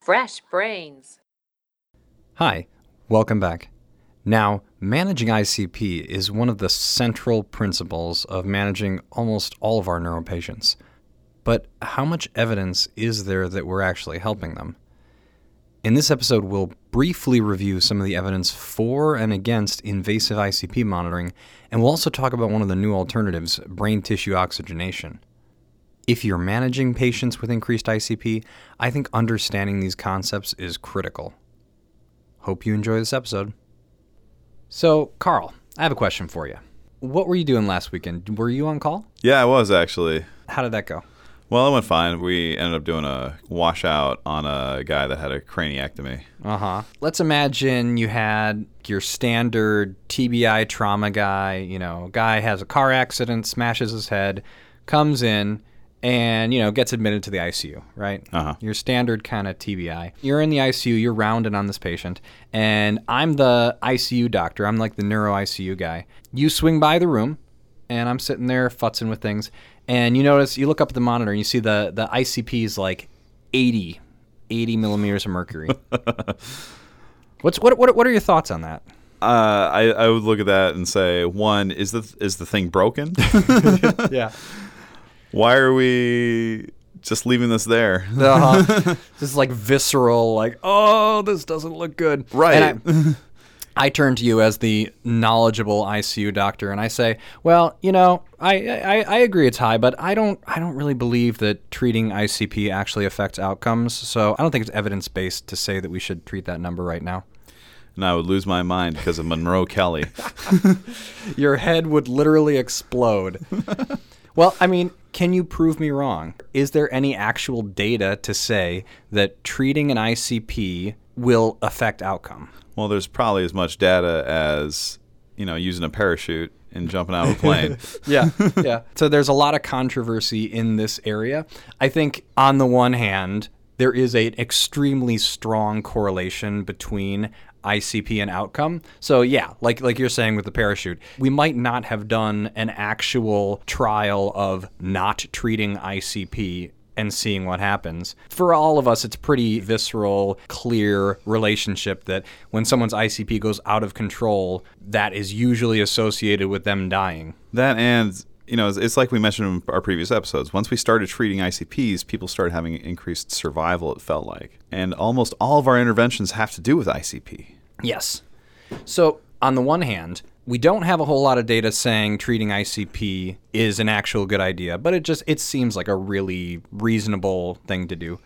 Fresh brains. Hi, welcome back. Now, managing ICP is one of the central principles of managing almost all of our neuro patients. But how much evidence is there that we're actually helping them? In this episode, we'll briefly review some of the evidence for and against invasive ICP monitoring, and we'll also talk about one of the new alternatives, brain tissue oxygenation. If you're managing patients with increased ICP, I think understanding these concepts is critical. Hope you enjoy this episode. So, Carl, I have a question for you. What were you doing last weekend? Were you on call? Yeah, I was actually. How did that go? Well, it went fine. We ended up doing a washout on a guy that had a craniectomy. Uh huh. Let's imagine you had your standard TBI trauma guy. You know, guy has a car accident, smashes his head, comes in, and you know gets admitted to the ICU. Right. Uh-huh. Your standard kind of TBI. You're in the ICU. You're rounding on this patient, and I'm the ICU doctor. I'm like the neuro ICU guy. You swing by the room, and I'm sitting there futzing with things, and you notice you look up at the monitor and you see the the ICP is like 80, 80 millimeters of mercury. What's what, what what are your thoughts on that? Uh, I, I would look at that and say, one, is the is the thing broken? Yeah. Why are we just leaving this there? Uh-huh. this is like visceral, like, oh, this doesn't look good. Right. I, I turn to you as the knowledgeable ICU doctor, and I say, well, you know, I, I, I agree it's high, but I don't I don't really believe that treating ICP actually affects outcomes. So I don't think it's evidence based to say that we should treat that number right now. and I would lose my mind because of Monro-Kellie. Your head would literally explode. Well, I mean, can you prove me wrong? Is there any actual data to say that treating an ICP will affect outcome? Well, there's probably as much data as you know using a parachute and jumping out of a plane. Yeah, yeah. So there's a lot of controversy in this area. I think on the one hand, there is an extremely strong correlation between ICP and outcome. So yeah, like like you're saying with the parachute, we might not have done an actual trial of not treating ICP and seeing what happens. For all of us, it's pretty visceral, clear relationship that when someone's ICP goes out of control, that is usually associated with them dying. That and you know, it's, it's like we mentioned in our previous episodes. Once we started treating ICPs, people started having increased survival. It felt like, and almost all of our interventions have to do with ICP. Yes. So, on the one hand, we don't have a whole lot of data saying treating ICP is an actual good idea, but it just it seems like a really reasonable thing to do.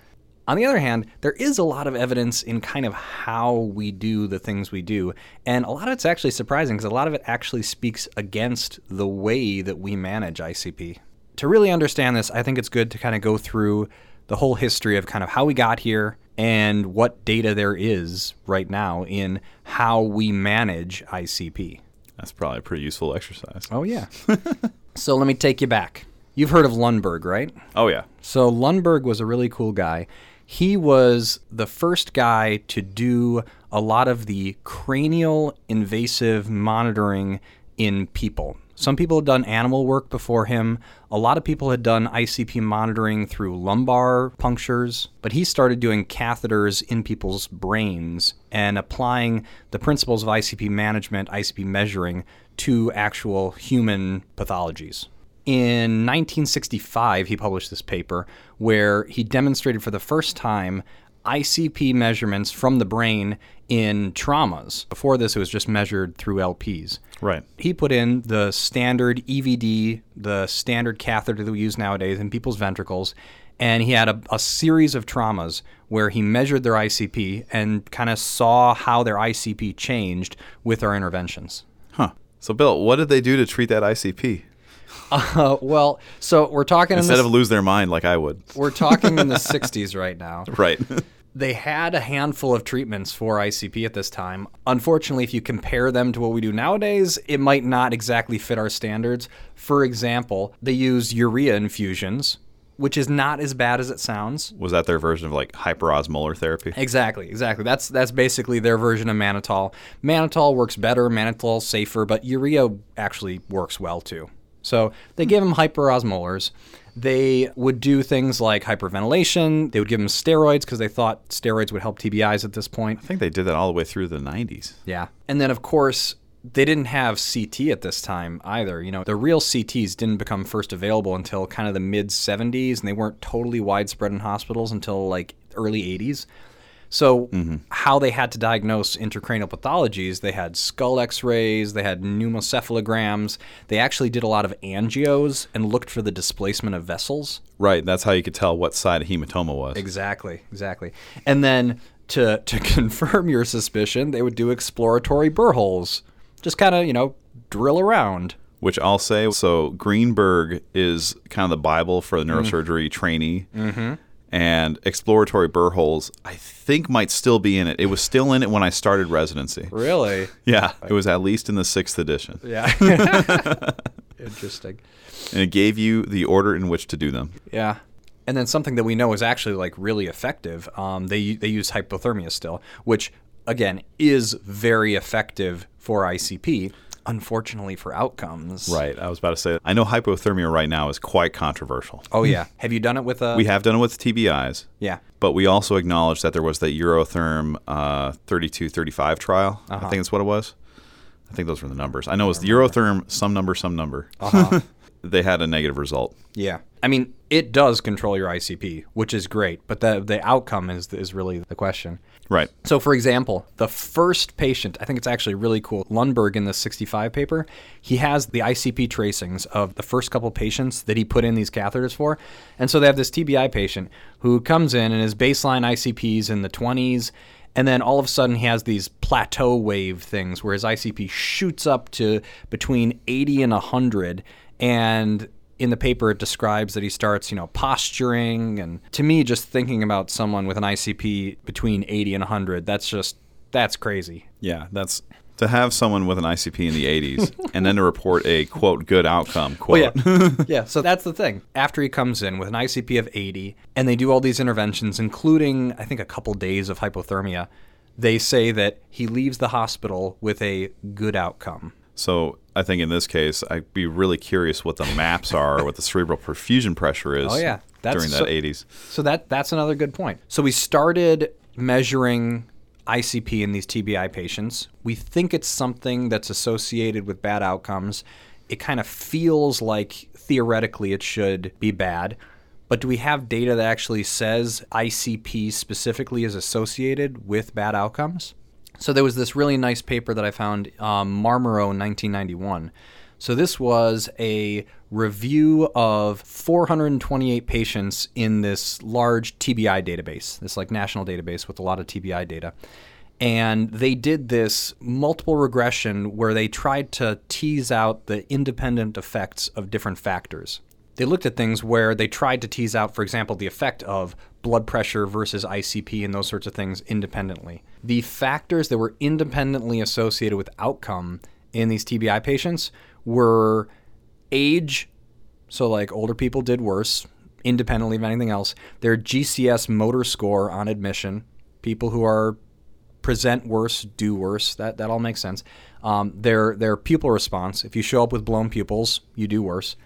On the other hand, there is a lot of evidence in kind of how we do the things we do, and a lot of it's actually surprising because a lot of it actually speaks against the way that we manage ICP. To really understand this, I think it's good to kind of go through the whole history of kind of how we got here and what data there is right now in how we manage ICP. That's probably a pretty useful exercise. Oh, yeah. so let me take you back. You've heard of Lundberg, right? Oh yeah, So Lundberg was a really cool guy. He was the first guy to do a lot of the cranial invasive monitoring in people. Some people had done animal work before him. A lot of people had done ICP monitoring through lumbar punctures, but he started doing catheters in people's brains and applying the principles of ICP management, ICP measuring to actual human pathologies. In 1965, he published this paper where he demonstrated for the first time ICP measurements from the brain in traumas. Before this, it was just measured through LPs. right. He put in the standard EVD, the standard catheter that we use nowadays in people's ventricles, and he had a, a series of traumas where he measured their ICP and kind of saw how their ICP changed with our interventions. Huh. So, Bill, what did they do to treat that ICP Uh, well, so we're talking in instead the, of lose their mind like I would? we're talking in the 60s right now. Right. They had a handful of treatments for ICP at this time. Unfortunately, if you compare them to what we do nowadays, it might not exactly fit our standards. For example, they use urea infusions, which is not as bad as it sounds. Was that their version of like hyperosmolar therapy? Exactly, exactly. That's that's basically their version of mannitol. Mannitol works better, mannitol's safer, but urea actually works well too. So they gave him hyperosmolars. They would do things like hyperventilation. They would give them steroids because they thought steroids would help TBIs at this point. I think they did that all the way through the 90s. Yeah. And then, of course, they didn't have CT at this time either. You know, the real CTs didn't become first available until kind of the mid 70s, and they weren't totally widespread in hospitals until like early 80s. So, how they had to diagnose intracranial pathologies, they had skull x rays, they had pneumocephalograms. They actually did a lot of angios and looked for the displacement of vessels. Right. That's how you could tell what side a hematoma was. Exactly, exactly. And then to, to confirm your suspicion, they would do exploratory burr holes. Just kind of, you know, drill around. Which I'll say, so Greenberg is kind of the Bible for the neurosurgery trainee. Mm-hmm. And exploratory burr holes, I think, might still be in it. It was still in it when I started residency. Really? Yeah, it was at least in the sixth edition. Yeah. Interesting. And it gave you the order in which to do them. Yeah. And then something that we know is actually like really effective. Um, they they use hypothermia still, which again is very effective for ICP. Unfortunately for outcomes. Right. I was about to say, I know hypothermia right now is quite controversial. Oh yeah. Have you done it with a? We have done it with TBIs, Yeah. but we also acknowledge that there was the Eurotherm uh, 3235 trial. I think that's what it was. I think those were the numbers. I know it was the Eurotherm, some number, some number. Uh-huh. they had a negative result. Yeah. I mean, it does control your ICP, which is great, but the the outcome is is really the question. Right. So, for example, the first patient, I think it's actually really cool. Lundberg in the 65 paper, he has the ICP tracings of the first couple patients that he put in these catheters for. And so they have this TBI patient who comes in and his baseline ICP's in the 20s. And then all of a sudden, he has these plateau wave things where his ICP shoots up to between 80 and 100. And in the paper it describes that he starts you know posturing and to me just thinking about someone with an icp between 80 and 100 that's just that's crazy Yeah. That's to have someone with an ICP in the 80s and then to report a quote good outcome quote. Oh, yeah yeah so that's the thing after he comes in with an icp of 80 and they do all these interventions including i think a couple days of hypothermia they say that he leaves the hospital with a good outcome So I think in this case, I'd be really curious what the maps are, what the cerebral perfusion pressure is Oh, yeah. That's during that so- 80s. So that that's another good point. So we started measuring ICP in these TBI patients. We think it's something that's associated with bad outcomes. It kind of feels like theoretically it should be bad. But do we have data that actually says ICP specifically is associated with bad outcomes? So there was this really nice paper that I found, um, Marmarou 1991. So this was a review of 428 patients in this large TBI database, this like national database with a lot of TBI data. And they did this multiple regression where they tried to tease out the independent effects of different factors. They looked at things where they tried to tease out, for example, the effect of blood pressure versus ICP and those sorts of things independently. The factors that were independently associated with outcome in these TBI patients were age, so like older people did worse, independently of anything else, their GCS motor score on admission, people who are present worse do worse. That that all makes sense. Um, their their pupil response. If you show up with blown pupils, you do worse.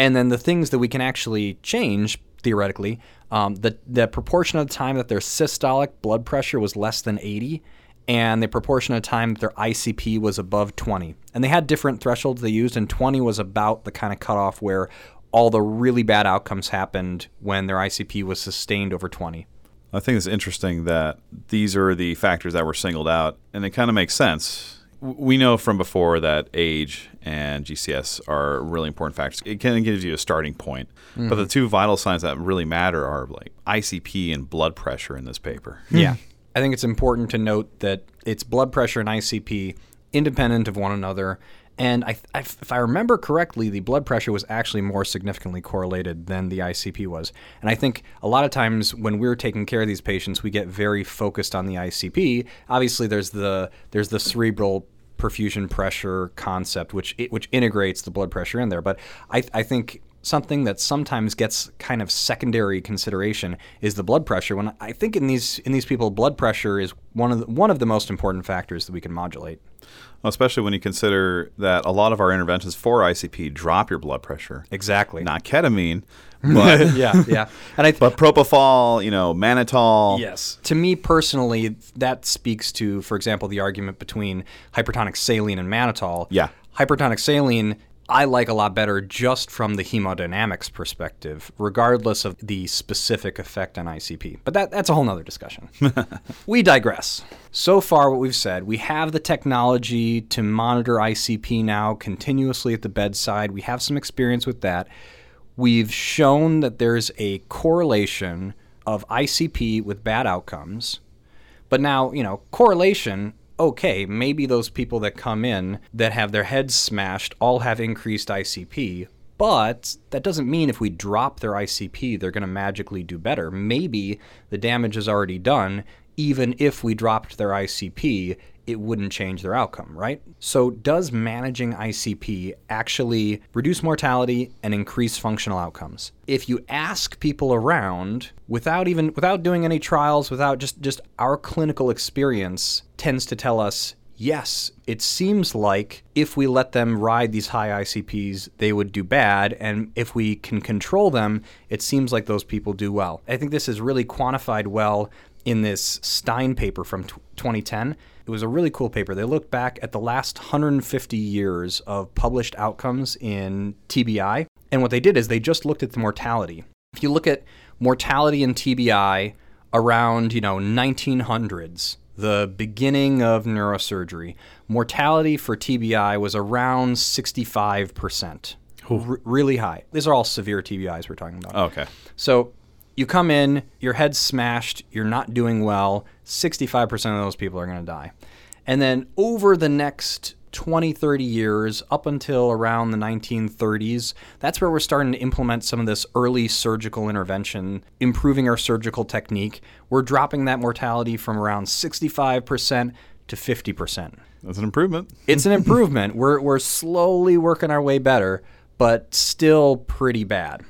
And then the things that we can actually change theoretically, um, the the proportion of the time that their systolic blood pressure was less than 80, and the proportion of time that their ICP was above 20. And they had different thresholds they used, and 20 was about the kind of cutoff where all the really bad outcomes happened when their ICP was sustained over 20. I think it's interesting that these are the factors that were singled out, and it kind of makes sense. W- We know from before that age and GCS are really important factors. It kind of gives you a starting point. But the mm-hmm. two vital signs that really matter are like ICP and blood pressure in this paper. Hmm. Yeah. I think it's important to note that it's blood pressure and ICP independent of one another. And I, I, if I remember correctly, the blood pressure was actually more significantly correlated than the ICP was. And I think a lot of times when we're taking care of these patients, we get very focused on the ICP. Obviously, there's the there's the cerebral perfusion pressure concept, which which integrates the blood pressure in there. But I, I think something that sometimes gets kind of secondary consideration is the blood pressure. When I think in these in these people, blood pressure is one of the, one of the most important factors that we can modulate. Especially when you consider that a lot of our interventions for ICP drop your blood pressure. Exactly. Not ketamine, But yeah, yeah. And I but propofol, you know, mannitol. Yes. To me personally, that speaks to, for example, the argument between hypertonic saline and mannitol. Yeah. Hypertonic saline, I like a lot better just from the hemodynamics perspective, regardless of the specific effect on ICP. But that, that's a whole nother discussion. we digress. So far, what we've said, we have the technology to monitor ICP now continuously at the bedside. We have some experience with that. We've shown that there's a correlation of ICP with bad outcomes. But now, you know, correlation, okay, maybe those people that come in that have their heads smashed all have increased ICP, but that doesn't mean if we drop their ICP, they're going to magically do better. Maybe the damage is already done. Even if we dropped their ICP, it wouldn't change their outcome, right? So, does managing ICP actually reduce mortality and increase functional outcomes? If you ask people around without even without doing any trials, without just just our clinical experience tends to tell us yes, it seems like if we let them ride these high ICPs, they would do bad. And if we can control them, it seems like those people do well. I think this is really quantified well in this Stein paper from t- 2010. It was a really cool paper. They looked back at the last 150 years of published outcomes in TBI. And what they did is they just looked at the mortality. If you look at mortality in TBI around, you know, 1900s, the beginning of neurosurgery, mortality for TBI was around 65%. R- really high. These are all severe TBIs we're talking about. Okay. So you come in, your head's smashed, you're not doing well, 65% of those people are going to die. And then over the next 20, 30 years, up until around the 1930s, that's where we're starting to implement some of this early surgical intervention, improving our surgical technique. We're dropping that mortality from around 65% to 50%. That's an improvement. It's an improvement. we're, we're slowly working our way better, but still pretty bad.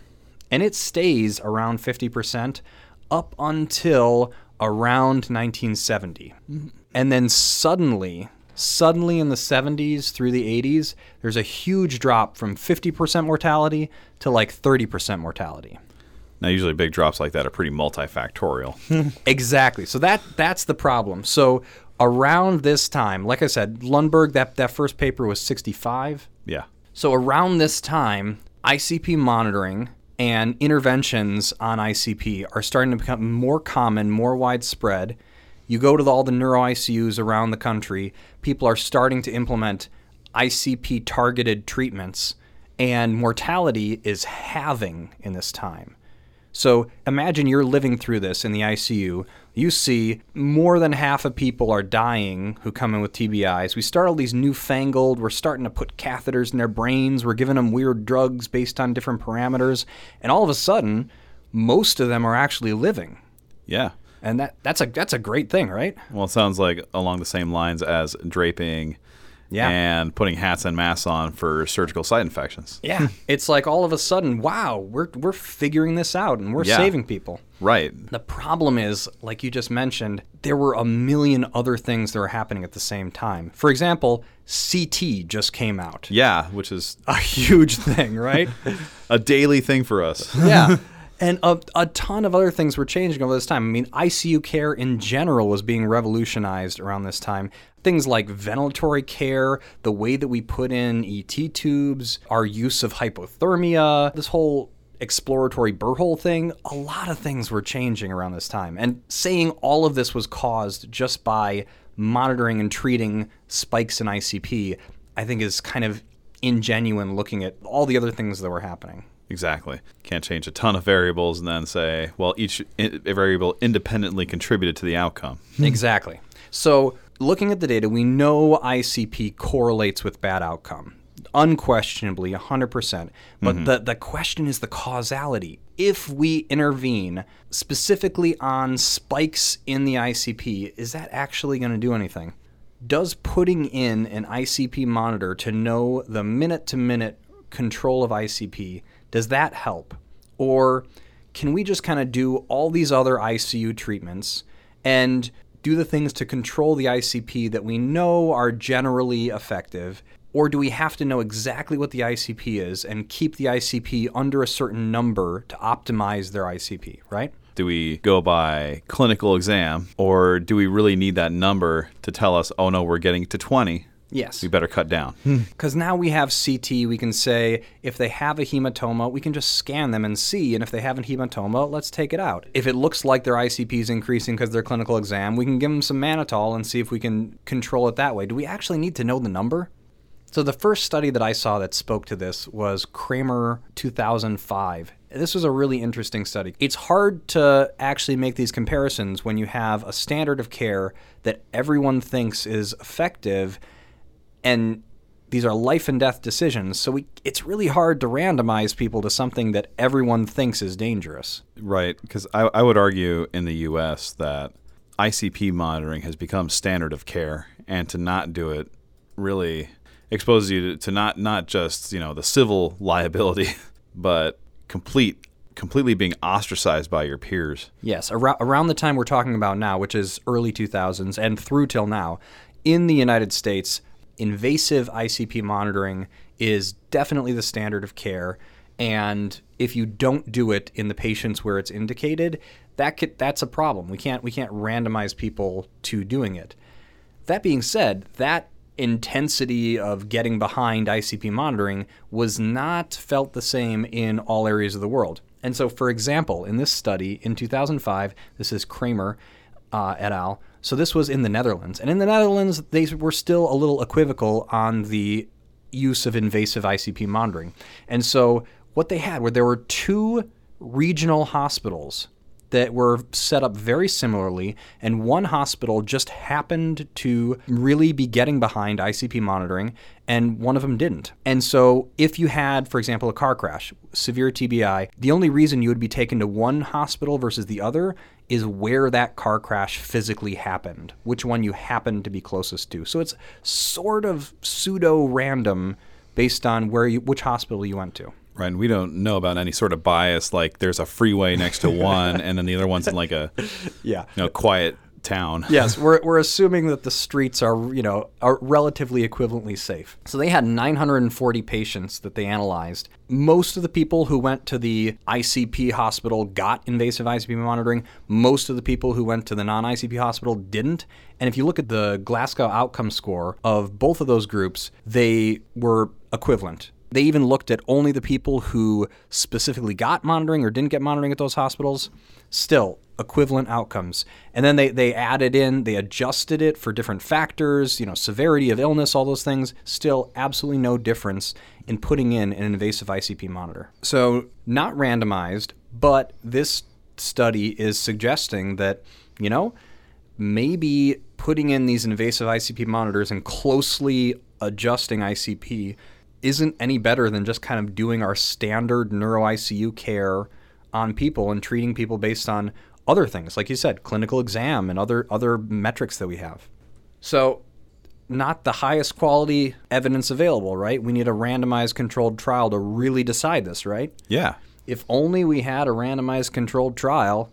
And it stays around 50% up until around 1970. And then suddenly, suddenly in the 70s through the 80s, there's a huge drop from 50% mortality to like 30% mortality. Now, usually big drops like that are pretty multifactorial. Exactly. So that that's the problem. So around this time, like I said, Lundberg that that first paper was 65. yeah. So around this time, ICP monitoring and interventions on ICP are starting to become more common, more widespread. You go to the, all the neuro ICUs around the country, people are starting to implement ICP targeted treatments, and mortality is halving in this time. So imagine you're living through this in the ICU. You see more than half of people are dying who come in with TBIs. We start all these newfangled, we're starting to put catheters in their brains, we're giving them weird drugs based on different parameters, and all of a sudden, most of them are actually living. Yeah. And that, that's a that's a great thing, right? Well, it sounds like along the same lines as draping Yeah. and putting hats and masks on for surgical site infections. Yeah. it's like all of a sudden, wow, we're we're figuring this out and we're Yeah. saving people. Right. The problem is, like you just mentioned, there were a million other things that were happening at the same time. For example, CT just came out. Yeah, which is A huge thing, right? a daily thing for us. yeah. And a, a ton of other things were changing over this time. I mean, ICU care in general was being revolutionized around this time. Things like ventilatory care, the way that we put in ET tubes, our use of hypothermia, this whole exploratory burr hole thing, a lot of things were changing around this time. And saying all of this was caused just by monitoring and treating spikes in ICP, I think is kind of ingenuine looking at all the other things that were happening. Exactly. Can't change a ton of variables and then say, well, each i- variable independently contributed to the outcome. Hmm. Exactly. So, looking at the data, we know ICP correlates with bad outcome. Unquestionably, 100%. But mm-hmm. the, the question is the causality. If we intervene specifically on spikes in the ICP, is that actually going to do anything? Does putting in an ICP monitor to know the minute to minute control of ICP, does that help? Or can we just kind of do all these other ICU treatments and do the things to control the ICP that we know are generally effective Or do we have to know exactly what the ICP is and keep the ICP under a certain number to optimize their ICP, right? Do we go by clinical exam or do we really need that number to tell us, oh no, we're getting to 20? Yes. We better cut down. Hmm. Because now we have CT, we can say if they have a hematoma, we can just scan them and see. And if they have a hematoma, let's take it out. If it looks like their ICP is increasing because their clinical exam, we can give them some mannitol and see if we can control it that way. Do we actually need to know the number? So the first study that I saw that spoke to this was Cremer 2005. This was a really interesting study. It's hard to actually make these comparisons when you have a standard of care that everyone thinks is effective and these are life and death decisions. So we, it's really hard to randomize people to something that everyone thinks is dangerous. Right. Because I, I would argue in the U.S. that ICP monitoring has become standard of care, and to not do it really exposes you to, to not not just you know the civil liability, but complete completely being ostracized by your peers. Yes, around, around the time we're talking about now, which is early 2000s and through till now, in the United States, invasive ICP monitoring is definitely the standard of care. And if you don't do it in the patients where it's indicated, that could, that's a problem. We can't we can't randomize people to doing it. That being said, that intensity of getting behind ICP monitoring was not felt the same in all areas of the world. And so, for example, in this study in 2005, this is Cremer uh, et al. So this was in the Netherlands, and in the Netherlands, they were still a little equivocal on the use of invasive ICP monitoring. And so what they had were there were two regional hospitals that were set up very similarly, and one hospital just happened to really be getting behind ICP monitoring, and one of them didn't. And so, if you had, for example, a car crash, severe TBI, the only reason you would be taken to one hospital versus the other is where that car crash physically happened, which one you happen to be closest to. So it's sort of pseudo random based on where you which hospital you went to. Right, and we don't know about any sort of bias like there's a freeway next to one and then the other one's in like a Yeah. you know, quiet town. yes, we're, we're assuming that the streets are, you know, are relatively equivalently safe. So they had 940 patients that they analyzed. Most of the people who went to the ICP hospital got invasive ICP monitoring. Most of the people who went to the non-ICP hospital didn't. And if you look at the Glasgow outcome score of both of those groups, they were equivalent. They even looked at only the people who specifically got monitoring or didn't get monitoring at those hospitals. Still, equivalent outcomes. And then they, they added in, they adjusted it for different factors, you know, severity of illness, all those things. Still, absolutely no difference in putting in an invasive ICP monitor. So, not randomized, but this study is suggesting that, you know, maybe putting in these invasive ICP monitors and closely adjusting ICP isn't any better than just kind of doing our standard neuro ICU care on people and treating people based on other things, like you said, clinical exam and other other metrics that we have. So, not the highest quality evidence available, right? We need a randomized controlled trial to really decide this, right? Yeah. If only we had a randomized controlled trial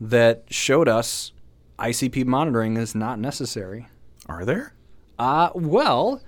that showed us ICP monitoring is not necessary. Are there? Uh, well,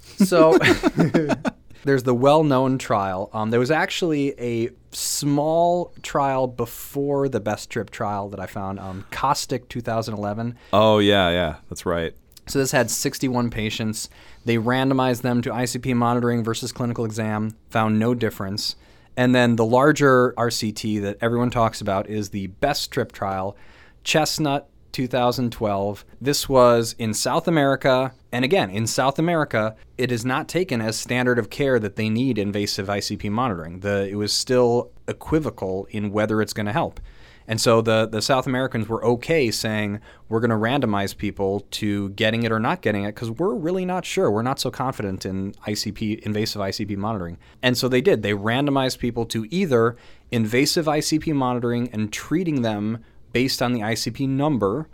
so there's the well-known trial. Um, there was actually a small trial before the Best Trip trial that I found, um, Kostic 2011. Oh yeah, yeah, that's right. So this had 61 patients. They randomized them to ICP monitoring versus clinical exam, found no difference. And then the larger RCT that everyone talks about is the Best Trip trial, Chesnut 2012. This was in South America. And again, in South America, it is not taken as standard of care that they need invasive ICP monitoring. The, it was still equivocal in whether it's going to help. And so the, the South Americans were okay saying, we're going to randomize people to getting it or not getting it because we're really not sure. We're not so confident in ICP, invasive ICP monitoring. And so they did. They randomized people to either invasive ICP monitoring and treating them based on the ICP number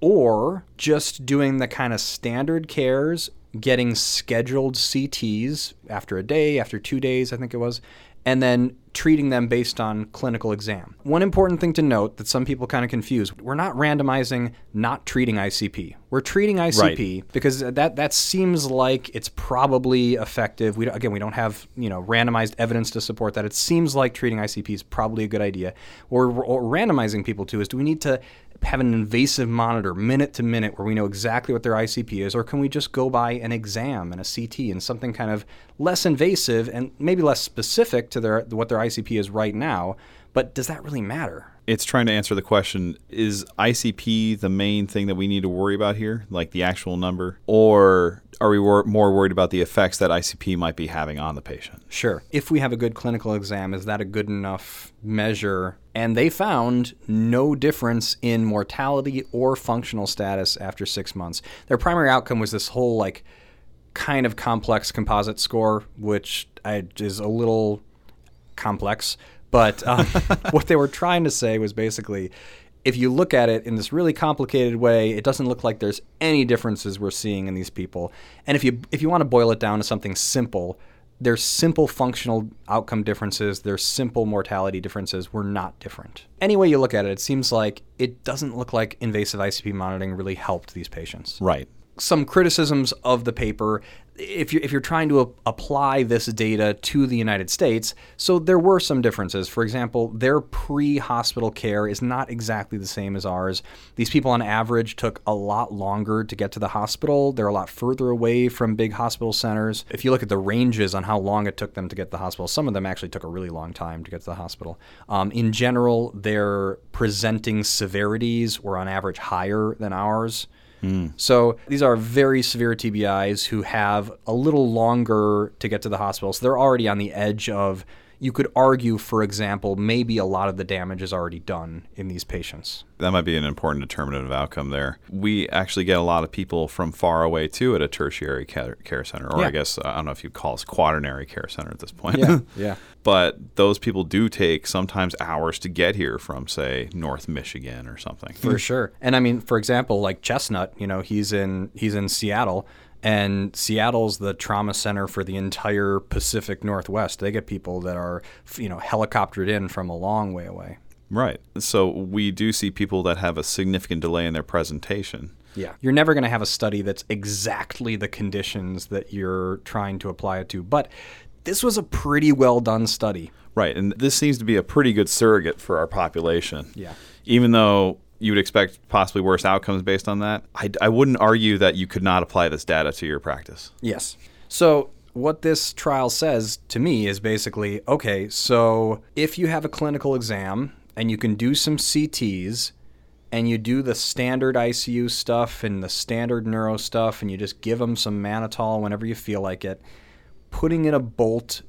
or just doing the kind of standard cares, getting scheduled CTs after a day, after two days, I think it was, and then treating them based on clinical exam. One important thing to note that some people kind of confuse, we're not randomizing not treating ICP. We're treating ICP Right. because that that seems like it's probably effective. We again, we don't have, you know, randomized evidence to support that. It seems like treating ICP is probably a good idea. Or we're randomizing people to is do we need to have an invasive monitor minute to minute where we know exactly what their ICP is, or can we just go by an exam and a CT and something kind of less invasive and maybe less specific to their what their ICP is right now? But does that really matter? It's trying to answer the question is ICP the main thing that we need to worry about here, like the actual number? Or are we wor- more worried about the effects that ICP might be having on the patient? Sure. If we have a good clinical exam, is that a good enough measure? And they found no difference in mortality or functional status after six months. Their primary outcome was this whole, like, kind of complex composite score, which I, is a little complex. But um, what they were trying to say was basically if you look at it in this really complicated way, it doesn't look like there's any differences we're seeing in these people. And if you if you want to boil it down to something simple, there's simple functional outcome differences, there's simple mortality differences. We're not different. Any way you look at it, it seems like it doesn't look like invasive ICP monitoring really helped these patients Right. Some criticisms of the paper if you're, if you're trying to apply this data to the United States. So there were some differences. For example, their pre hospital care is not exactly the same as ours. These people, on average, took a lot longer to get to the hospital. They're a lot further away from big hospital centers. If you look at the ranges on how long it took them to get to the hospital, some of them actually took a really long time to get to the hospital. Um, in general, their presenting severities were on average higher than ours. Hmm. So these are very severe TBIs who have a little longer to get to the hospital. So they're already on the edge of, you could argue, for example, maybe a lot of the damage is already done in these patients. That might be an important determinative outcome there. We actually get a lot of people from far away too at a tertiary care, care center, or Yeah. I guess uh, I don't know if you'd call us quaternary care center at this point. Yeah, yeah. but those people do take sometimes hours to get here from, say, North Michigan or something. for sure. And I mean, for example, like Chesnut, you know, he's in he's in Seattle, and Seattle's the trauma center for the entire Pacific Northwest. They get people that are, you know, helicoptered in from a long way away. Right. So we do see people that have a significant delay in their presentation. Yeah. You're never going to have a study that's exactly the conditions that you're trying to apply it to. But this was a pretty well done study. Right. And this seems to be a pretty good surrogate for our population. Yeah. Even though you would expect possibly worse outcomes based on that, I, I wouldn't argue that you could not apply this data to your practice. Yes. So, what this trial says to me is basically okay, so if you have a clinical exam and you can do some CTs and you do the standard ICU stuff and the standard neuro stuff and you just give them some mannitol whenever you feel like it, putting in a bolt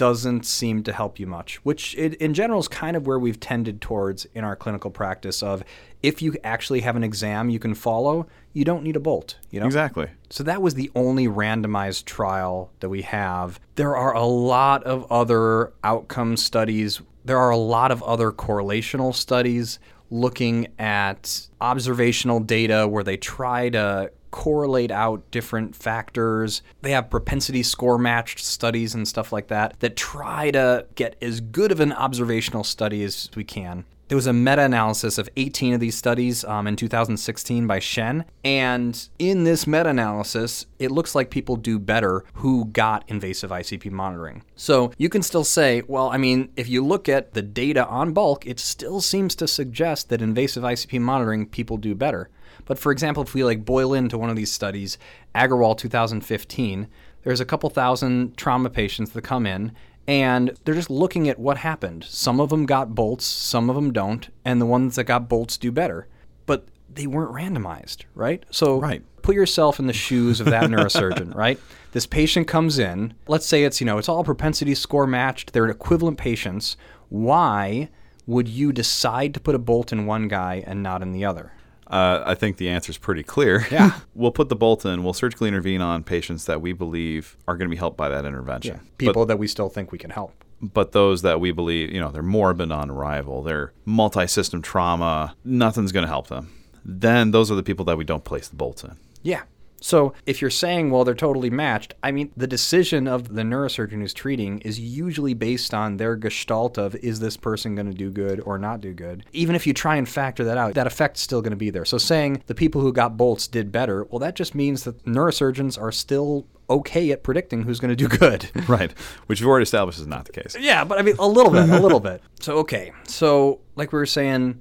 doesn't seem to help you much, which it, in general is kind of where we've tended towards in our clinical practice of if you actually have an exam you can follow, you don't need a bolt, you know? Exactly. So that was the only randomized trial that we have. There are a lot of other outcome studies. There are a lot of other correlational studies looking at observational data where they try to correlate out different factors. They have propensity score matched studies and stuff like that that try to get as good of an observational study as we can. There was a meta analysis of 18 of these studies um, in 2016 by Shen. And in this meta analysis, it looks like people do better who got invasive ICP monitoring. So you can still say, well, I mean, if you look at the data on bulk, it still seems to suggest that invasive ICP monitoring people do better. But for example, if we like boil into one of these studies, Agarwal 2015, there's a couple thousand trauma patients that come in and they're just looking at what happened. Some of them got bolts, some of them don't, and the ones that got bolts do better. But they weren't randomized, right? So Right. put yourself in the shoes of that neurosurgeon, right? This patient comes in, let's say it's, you know, it's all propensity score matched, they're equivalent patients. Why would you decide to put a bolt in one guy and not in the other? Uh, I think the answer is pretty clear. Yeah. we'll put the bolt in. We'll surgically intervene on patients that we believe are going to be helped by that intervention. People that we still think we can help. But, but those that we believe, you know, they're morbid on arrival, they're multi-system trauma, nothing's going to help them. Then those are the people that we don't place the bolt in. Yeah. So if you're saying, well, they're totally matched, I mean, the decision of the neurosurgeon who's treating is usually based on their gestalt of is this person going to do good or not do good. Even if you try and factor that out, that effect's still going to be there. So saying the people who got bolts did better, well, that just means that neurosurgeons are still okay at predicting who's going to do good. Right. Which we've already established is not the case. Yeah, but I mean, a little bit, a little bit. So, okay. So, like we were saying,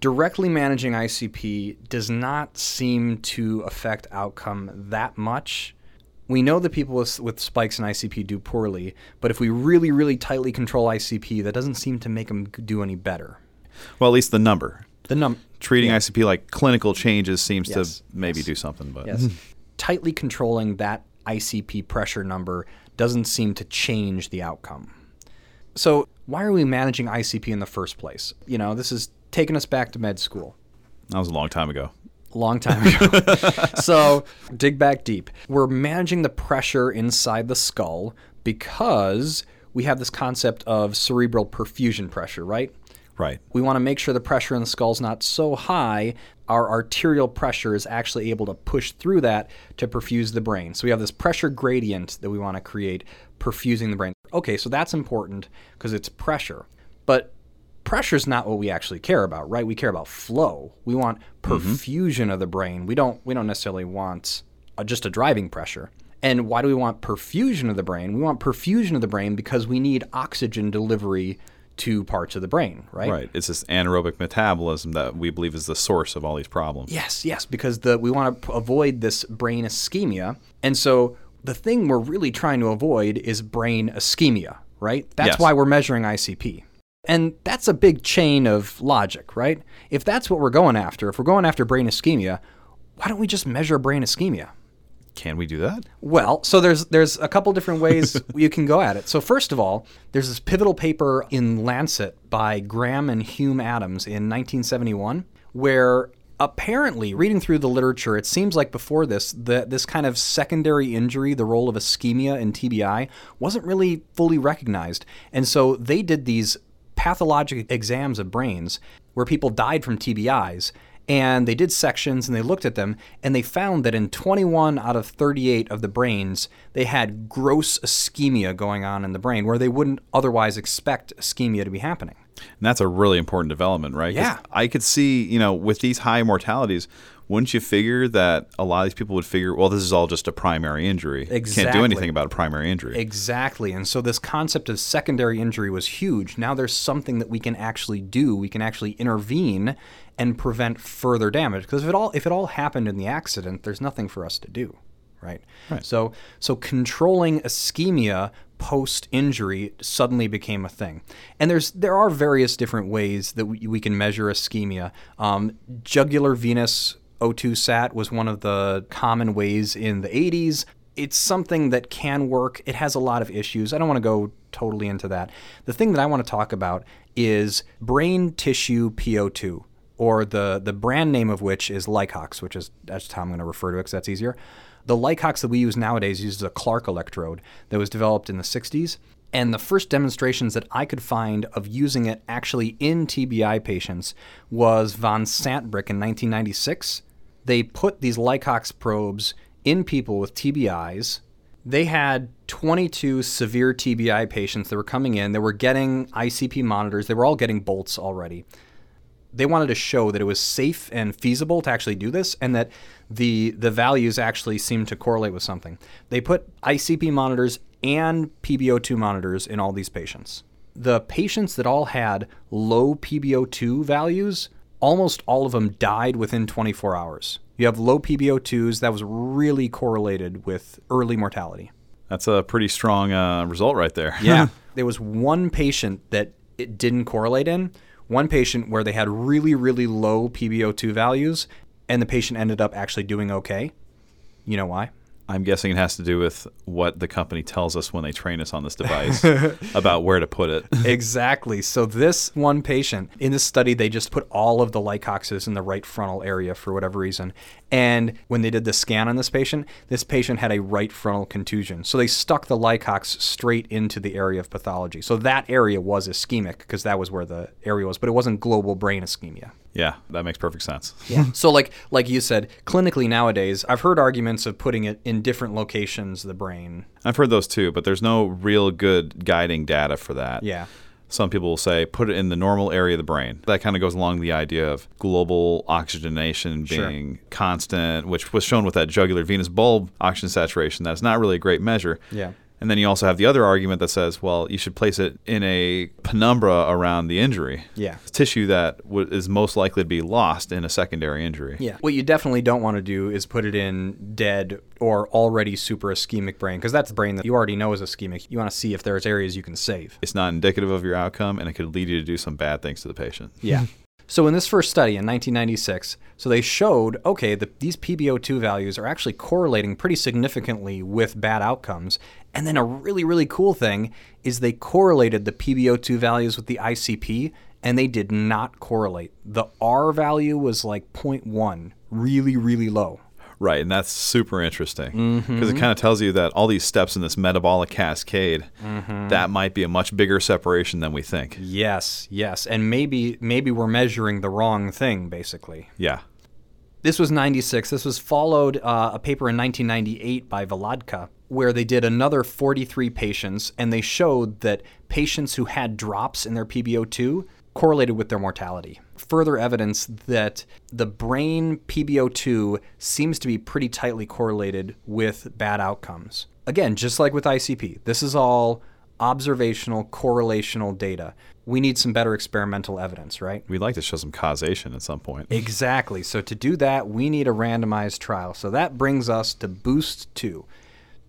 directly managing ICP does not seem to affect outcome that much. We know that people with, with spikes in ICP do poorly, but if we really, really tightly control ICP, that doesn't seem to make them do any better. Well, at least the number. The num Treating ICP like clinical changes seems Yes, to maybe yes. do something, but yes, tightly controlling that ICP pressure number doesn't seem to change the outcome. So, why are we managing ICP in the first place? You know, this is taking us back to med school. that was a long time ago. long time ago. so dig back deep. We're managing the pressure inside the skull because we have this concept of cerebral perfusion pressure, right? Right. We want to make sure the pressure in the skull is not so high, our arterial pressure is actually able to push through that to perfuse the brain. So we have this pressure gradient that we want to create perfusing the brain. Okay, so that's important because it's pressure. But pressure is not what we actually care about, right? We care about flow. We want perfusion of the brain. We don't we don't necessarily want uh, just a driving pressure. And why do we want perfusion of the brain? We want perfusion of the brain because we need oxygen delivery to parts of the brain, right? Right. It's this anaerobic metabolism that we believe is the source of all these problems. Yes, yes, because the we want to avoid this brain ischemia, and so the thing we're really trying to avoid is brain ischemia, right? That's Yes. why we're measuring ICP. And that's a big chain of logic, right? If that's what we're going after, if we're going after brain ischemia, why don't we just measure brain ischemia? Can we do that? Well, so there's there's a couple different ways you can go at it. So first of all, there's this pivotal paper in Lancet by Graham and Hume Adams in 1971 where apparently reading through the literature it seems like before this the, this kind of secondary injury the role of ischemia in tbi wasn't really fully recognized and so they did these pathologic exams of brains where people died from tbis and they did sections and they looked at them and they found that in 21 out of 38 of the brains they had gross ischemia going on in the brain where they wouldn't otherwise expect ischemia to be happening And that's a really important development, right? Yeah. I could see, you know, with these high mortalities, wouldn't you figure that a lot of these people would figure, well, this is all just a primary injury. Can't do anything about a primary injury. Exactly. And so this concept of secondary injury was huge. Now there's something that we can actually do. We can actually intervene and prevent further damage because if it all if it all happened in the accident, there's nothing for us to do, right? Right. So so controlling ischemia post injury suddenly became a thing. And there's there are various different ways that we, we can measure ischemia. Um, jugular venous O2 sat was one of the common ways in the 80s it's something that can work. It has a lot of issues. I don't want to go totally into that. The thing that I want to talk about is brain tissue PO2, or the, the brand name of which is Licox, which is that's how I'm going to refer to it because that's easier. The Licox that we use nowadays uses a Clark electrode that was developed in the 60s. And the first demonstrations that I could find of using it actually in TBI patients was von Santbrink in 1996 they put these Licox probes in people with TBIs. They had 22 severe TBI patients that were coming in. They were getting ICP monitors. They were all getting bolts already. They wanted to show that it was safe and feasible to actually do this and that the the values actually seemed to correlate with something. They put ICP monitors and PBO2 monitors in all these patients. The patients that all had low PBO2 values almost all of them died within 24 hours. You have low PBO2s, that was really correlated with early mortality. That's a pretty strong uh, result right there. Yeah. there was one patient that it didn't correlate in, one patient where they had really, really low PBO2 values, and the patient ended up actually doing okay. You know why? I'm guessing it has to do with what the company tells us when they train us on this device about where to put it. exactly. So this one patient in this study, they just put all of the Licoxes in the right frontal area for whatever reason. And when they did the scan on this patient, this patient had a right frontal contusion. So they stuck the Licox straight into the area of pathology. So that area was ischemic because that was where the area was, but it wasn't global brain ischemia. Yeah, that makes perfect sense. Yeah. so like like you said, clinically nowadays, I've heard arguments of putting it in different locations of the brain. I've heard those too, but there's no real good guiding data for that. Yeah. Some people will say put it in the normal area of the brain. That kind of goes along the idea of global oxygenation Sure. being constant, which was shown with that jugular venous bulb oxygen saturation. That's not really a great measure. Yeah. And then you also have the other argument that says, well, you should place it in a penumbra around the injury. Yeah. Tissue that w- is most likely to be lost in a secondary injury. Yeah. What you definitely don't want to do is put it in dead or already super ischemic brain because that's the brain that you already know is ischemic. You want to see if there's areas you can save. It's not indicative of your outcome, and it could lead you to do some bad things to the patient. Yeah. So in this first study in 1996, so they showed okay, the, these PbO2 values are actually correlating pretty significantly with bad outcomes. And then a really really cool thing is they correlated the PbO2 values with the ICP and they did not correlate. The R value was like 0.1, really really low. Right, and that's super interesting because it kind of tells you that all these steps in this metabolic cascade, that might be a much bigger separation than we think. Yes, yes. And maybe maybe we're measuring the wrong thing basically. Yeah. This was 96. This was followed uh, a paper in 1998 by Valadka, where they did another 43 patients, and they showed that patients who had drops in their PbO2 correlated with their mortality. Further evidence that the brain PbO2 seems to be pretty tightly correlated with bad outcomes. Again, just like with ICP, this is all observational, correlational data. We need some better experimental evidence, right? We'd like to show some causation at some point. Exactly. So to do that, we need a randomized trial. So that brings us to Boost 2,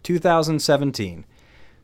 2017.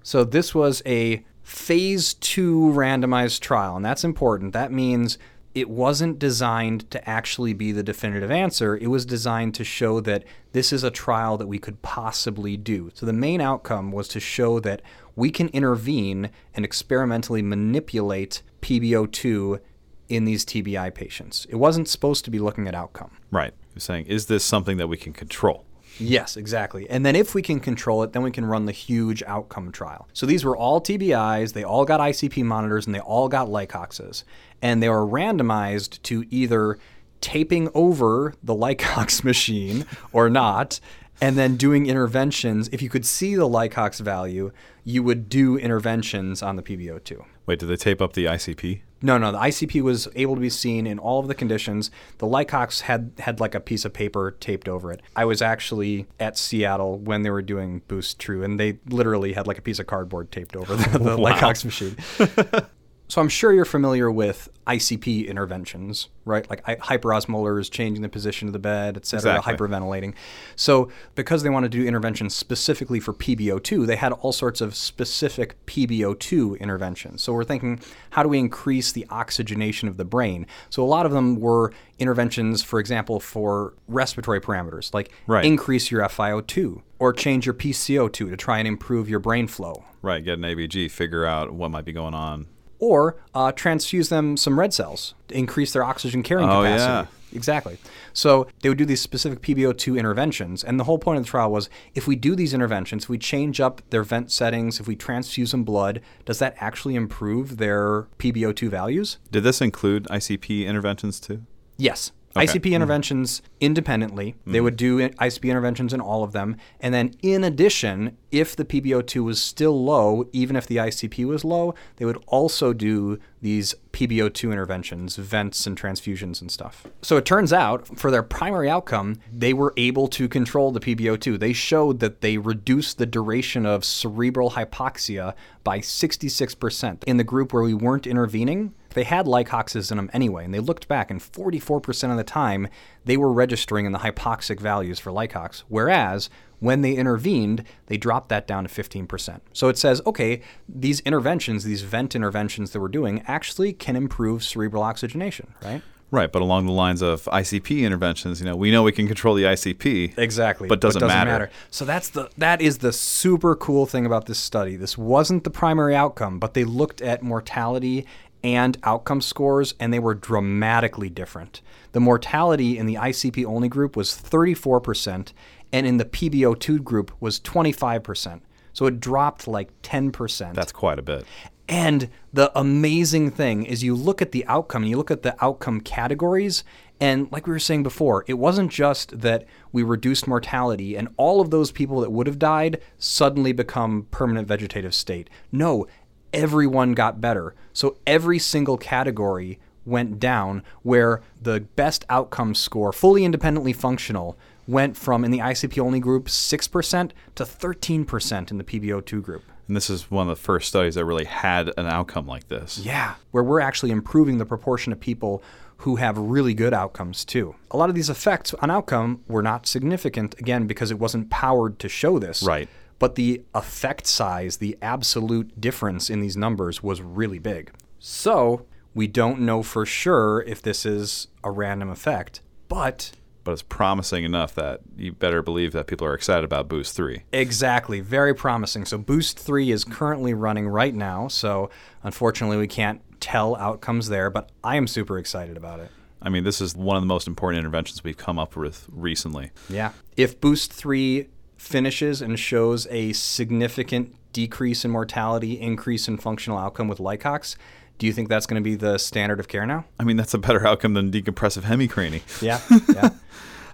So this was a phase 2 randomized trial, and that's important. That means it wasn't designed to actually be the definitive answer. It was designed to show that this is a trial that we could possibly do. So the main outcome was to show that we can intervene and experimentally manipulate PbO2 in these TBI patients. It wasn't supposed to be looking at outcome. Right. You're saying, is this something that we can control? Yes, exactly. And then if we can control it, then we can run the huge outcome trial. So these were all TBIs, they all got ICP monitors, and they all got Licoxes. And they were randomized to either taping over the Licox machine or not, and then doing interventions. If you could see the Licox value, you would do interventions on the PbO2. Wait, did they tape up the ICP? No, no. The ICP was able to be seen in all of the conditions. The Licox had had like a piece of paper taped over it. I was actually at Seattle when they were doing Boost 2, and they literally had like a piece of cardboard taped over the, the Wow. Licox machine. so I'm sure you're familiar with ICP interventions, right? Like hy- hyperosmolars, changing the position of the bed, et cetera, Exactly. hyperventilating. So because they want to do interventions specifically for PbO2, they had all sorts of specific PbO2 interventions. So we're thinking, how do we increase the oxygenation of the brain? So a lot of them were interventions, for example, for respiratory parameters, like Right. increase your FiO2 or change your PCO2 to try and improve your brain flow Right, get an ABG, figure out what might be going on. Or uh, transfuse them some red cells to increase their oxygen carrying Oh, capacity. yeah. Exactly. So they would do these specific PbO2 interventions. And the whole point of the trial was if we do these interventions, if we change up their vent settings, if we transfuse them blood, does that actually improve their PbO2 values? Did this include ICP interventions too? Yes. Okay. ICP mm-hmm. interventions independently. They would mm-hmm. do ICP interventions in all of them. And then, in addition, if the PbO2 was still low, even if the ICP was low, they would also do these PbO2 interventions, vents and transfusions and stuff. So it turns out, for their primary outcome, they were able to control the PbO2. They showed that they reduced the duration of cerebral hypoxia by 66%. In the group where we weren't intervening, they had Licoxes in them anyway, and they looked back, and 44% of the time they were registering in the hypoxic values for Licox, whereas when they intervened, they dropped that down to 15%. So it says, okay, these interventions, these vent interventions that we're doing, actually can improve cerebral oxygenation, right? Right, but along the lines of ICP interventions, you know, we know we can control the ICP. Exactly. But doesn't matter. So that's the that is the super cool thing about this study. This wasn't the primary outcome, but they looked at mortality and outcome scores and they were dramatically different. The mortality in the ICP only group was 34% and in the PbO2 group was 25%. So it dropped like 10%. That's quite a bit. And the amazing thing is, you look at the outcome, and you look at the outcome categories, and like we were saying before, it wasn't just that we reduced mortality and all of those people that would have died suddenly become permanent vegetative state. No, everyone got better. So every single category went down where the best outcome score, fully independently functional, went from in the ICP only group 6% to 13% in the PBO2 group. And this is one of the first studies that really had an outcome like this. Yeah, where we're actually improving the proportion of people who have really good outcomes too. A lot of these effects on outcome were not significant, again, because it wasn't powered to show this. Right. But the effect size, the absolute difference in these numbers was really big. So we don't know for sure if this is a random effect, but But it's promising enough that you better believe that people are excited about Boost 3. Exactly. Very promising. So Boost 3 is currently running right now. So unfortunately, we can't tell outcomes there, but I am super excited about it. I mean, this is one of the most important interventions we've come up with recently. Yeah. If Boost 3 finishes and shows a significant decrease in mortality, increase in functional outcome with Licox, do you think that's going to be the standard of care now? I mean, that's a better outcome than decompressive hemicranie. Yeah. Yeah.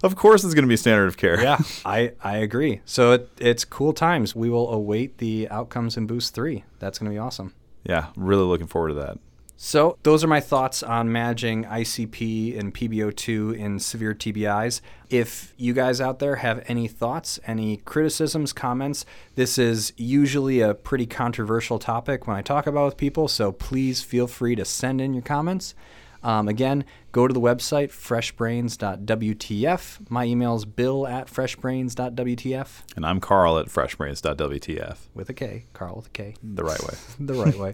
Of course, it's going to be standard of care. yeah. I, I agree. So it, it's cool times. We will await the outcomes in Boost 3. That's going to be awesome. Yeah, really looking forward to that. So, those are my thoughts on managing ICP and PBO2 in severe TBIs. If you guys out there have any thoughts, any criticisms, comments, this is usually a pretty controversial topic when I talk about with people, so please feel free to send in your comments. Um, again, go to the website freshbrains.wtf. My email is bill at freshbrains.wtf And I'm Carl at freshbrains.wtf. with a K, Carl with a K, The right way. the right way.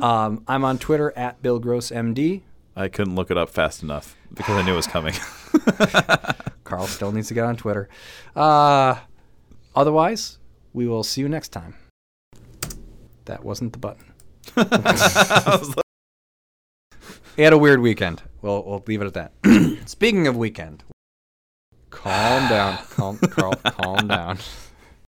Um, I'm on Twitter at Bill Gross MD. I couldn't look it up fast enough because I knew it was coming. Carl still needs to get on Twitter. Uh, otherwise, we will see you next time. That wasn't the button. he had a weird weekend. We'll, we'll leave it at that. Speaking of weekend, calm down. Calm, Carl, calm down.